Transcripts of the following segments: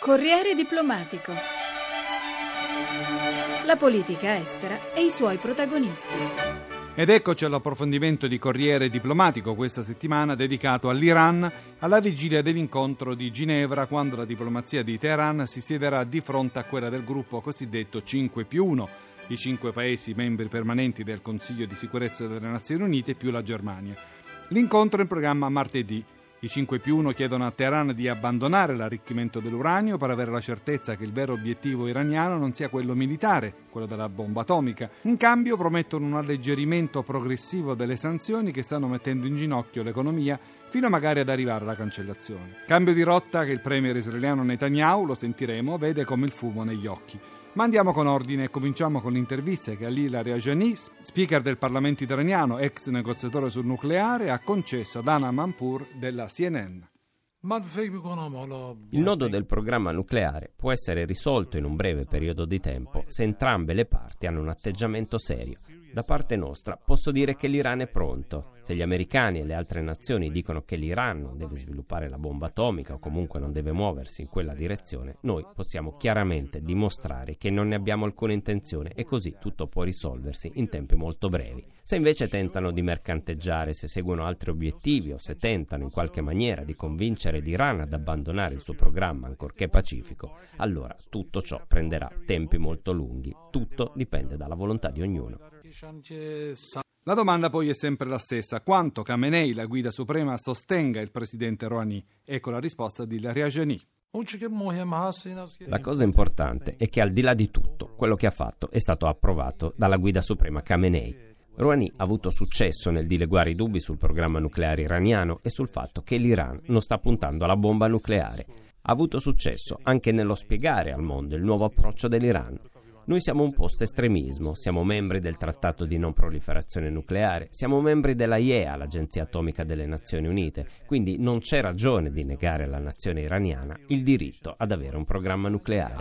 Corriere diplomatico. La politica estera e i suoi protagonisti. Ed eccoci all'approfondimento di Corriere diplomatico questa settimana dedicato all'Iran alla vigilia dell'incontro di Ginevra quando la diplomazia di Teheran si siederà di fronte a quella del gruppo cosiddetto 5 più 1, i cinque paesi membri permanenti del Consiglio di sicurezza delle Nazioni Unite più la Germania. L'incontro è in programma martedì. I 5 più 1 chiedono a Teheran di abbandonare l'arricchimento dell'uranio per avere la certezza che il vero obiettivo iraniano non sia quello militare, quello della bomba atomica. In cambio promettono un alleggerimento progressivo delle sanzioni che stanno mettendo in ginocchio l'economia fino magari ad arrivare alla cancellazione. Cambio di rotta che il premier israeliano Netanyahu, lo sentiremo, vede come il fumo negli occhi. Ma andiamo con ordine e cominciamo con l'intervista che Alila Reajani, speaker del Parlamento iraniano, ex negoziatore sul nucleare, ha concesso ad Anna Manpur della CNN. Il nodo del programma nucleare può essere risolto in un breve periodo di tempo se entrambe le parti hanno un atteggiamento serio. Da parte nostra posso dire che l'Iran è pronto. Se gli americani e le altre nazioni dicono che l'Iran non deve sviluppare la bomba atomica o comunque non deve muoversi in quella direzione, noi possiamo chiaramente dimostrare che non ne abbiamo alcuna intenzione e così tutto può risolversi in tempi molto brevi. Se invece tentano di mercanteggiare, se seguono altri obiettivi o se tentano in qualche maniera di convincere l'Iran ad abbandonare il suo programma ancorché pacifico, allora tutto ciò prenderà tempi molto lunghi. Tutto dipende dalla volontà di ognuno. La domanda poi è sempre la stessa: quanto Khamenei, la guida suprema, sostenga il presidente Rouhani? Ecco la risposta di Ilaria Geni. La cosa importante è che al di là di tutto, quello che ha fatto è stato approvato dalla guida suprema Khamenei. Rouhani ha avuto successo nel dileguare i dubbi sul programma nucleare iraniano e sul fatto che l'Iran non sta puntando alla bomba nucleare. Ha avuto successo anche nello spiegare al mondo il nuovo approccio dell'Iran. Noi siamo un post-estremismo, siamo membri del Trattato di non proliferazione nucleare, siamo membri della IEA, l'Agenzia Atomica delle Nazioni Unite, quindi non c'è ragione di negare alla nazione iraniana il diritto ad avere un programma nucleare.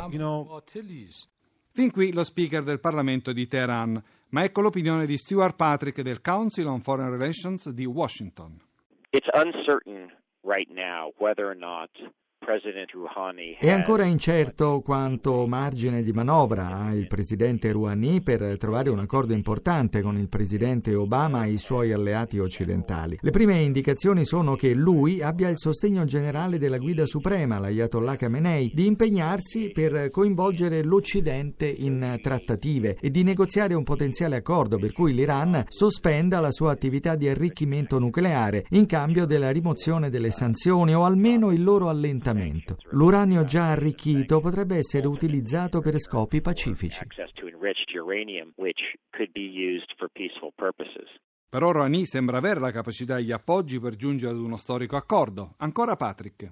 Fin qui lo speaker del Parlamento di Teheran, ma ecco l'opinione di Stuart Patrick del Council on Foreign Relations di Washington. It's uncertain right now whether or not è ancora incerto quanto margine di manovra ha il presidente Rouhani per trovare un accordo importante con il presidente Obama e i suoi alleati occidentali. Le prime indicazioni sono che lui abbia il sostegno generale della guida suprema, l'Ayatollah Khamenei, di impegnarsi per coinvolgere l'Occidente in trattative e di negoziare un potenziale accordo per cui l'Iran sospenda la sua attività di arricchimento nucleare in cambio della rimozione delle sanzioni o almeno il loro allentamento sfruttamento. L'uranio già arricchito potrebbe essere utilizzato per scopi pacifici. Però Rouhani sembra avere la capacità e gli appoggi per giungere ad uno storico accordo. Ancora Patrick.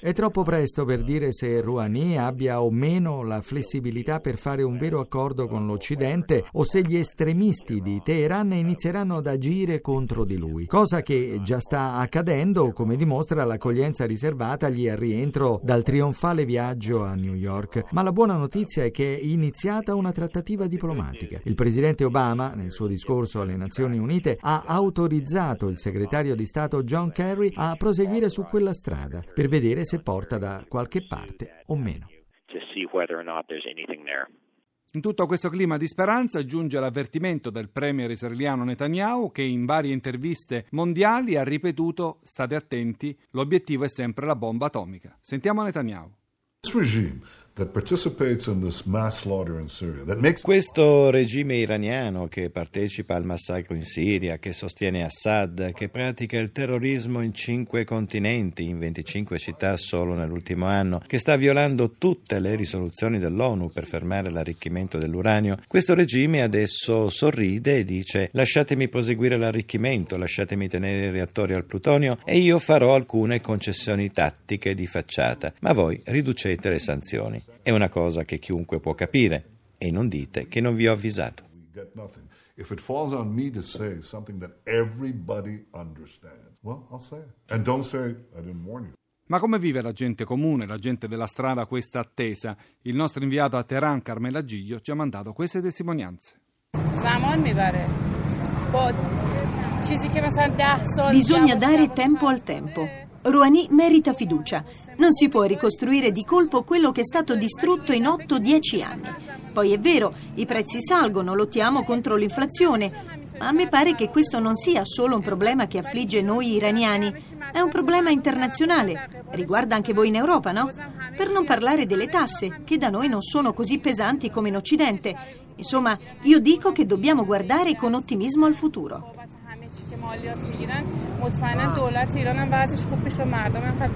È troppo presto per dire se Rouhani abbia o meno la flessibilità per fare un vero accordo con l'Occidente o se gli estremisti di Teheran inizieranno ad agire contro di lui, cosa che già sta accadendo, come dimostra l'accoglienza riservatagli al rientro dal trionfale viaggio a New York. Ma la buona notizia è che è iniziata una trattativa diplomatica. Il presidente Obama, nel suo discorso alle Nazioni Unite, ha autorizzato il segretario di Stato John Kerry a proseguire su quella strada per vedere se porta da qualche parte o meno. In tutto questo clima di speranza giunge l'avvertimento del premier israeliano Netanyahu che in varie interviste mondiali ha ripetuto state attenti, l'obiettivo è sempre la bomba atomica. Sentiamo Netanyahu. This regime questo regime iraniano che partecipa al massacro in Siria, che sostiene Assad, che pratica il terrorismo in cinque continenti, in 25 città solo nell'ultimo anno, che sta violando tutte le risoluzioni dell'ONU per fermare l'arricchimento dell'uranio, questo regime adesso sorride e dice lasciatemi proseguire l'arricchimento, lasciatemi tenere i reattori al plutonio e io farò alcune concessioni tattiche di facciata, ma voi riducete le sanzioni. È una cosa che chiunque può capire e non dite che non vi ho avvisato. If it falls on me to say something that everybody understands, well, I'll say it. And don't say I didn't warn you. Ma come vive la gente comune, la gente della strada questa attesa? Il nostro inviato a Teheran, Carmela Giglio, ci ha mandato queste testimonianze. Bisogna dare tempo al tempo. Rouhani merita fiducia. Non si può ricostruire di colpo quello che è stato distrutto in 8-10 anni. Poi è vero, i prezzi salgono, lottiamo contro l'inflazione, ma a me pare che questo non sia solo un problema che affligge noi iraniani, è un problema internazionale. Riguarda anche voi in Europa, no? Per non parlare delle tasse, che da noi non sono così pesanti come in Occidente. Insomma, io dico che dobbiamo guardare con ottimismo al futuro. مطمئنا دولت ایران هم وضعش خوب پیش مردم هم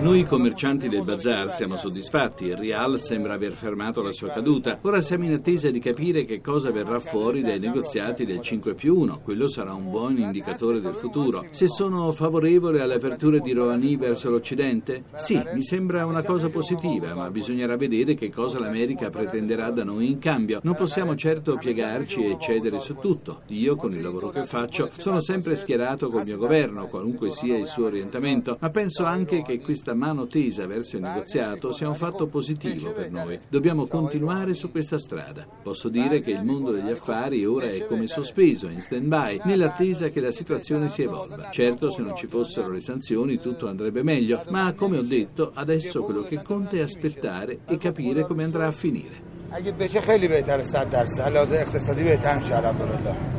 noi commercianti del bazar siamo soddisfatti, il Real sembra aver fermato la sua caduta. Ora siamo in attesa di capire che cosa verrà fuori dai negoziati del 5 più 1, quello sarà un buon indicatore del futuro. Se sono favorevole alle aperture di Rouhani verso l'Occidente? Sì, mi sembra una cosa positiva, ma bisognerà vedere che cosa l'America pretenderà da noi in cambio. Non possiamo certo piegarci e cedere su tutto. Io, con il lavoro che faccio, sono sempre schierato col mio governo, qualunque sia il suo orientamento, ma penso anche che questa mano tesa verso il negoziato sia un fatto positivo per noi. Dobbiamo continuare su questa strada. Posso dire che il mondo degli affari ora è come sospeso, in stand-by, nell'attesa che la situazione si evolva. Certo, se non ci fossero le sanzioni tutto andrebbe meglio, ma come ho detto, adesso quello che conta è aspettare e capire come andrà a finire. اگه بشه خیلی بهتره صد درصد لحاظ اقتصادی بهتر میشه الحمدلله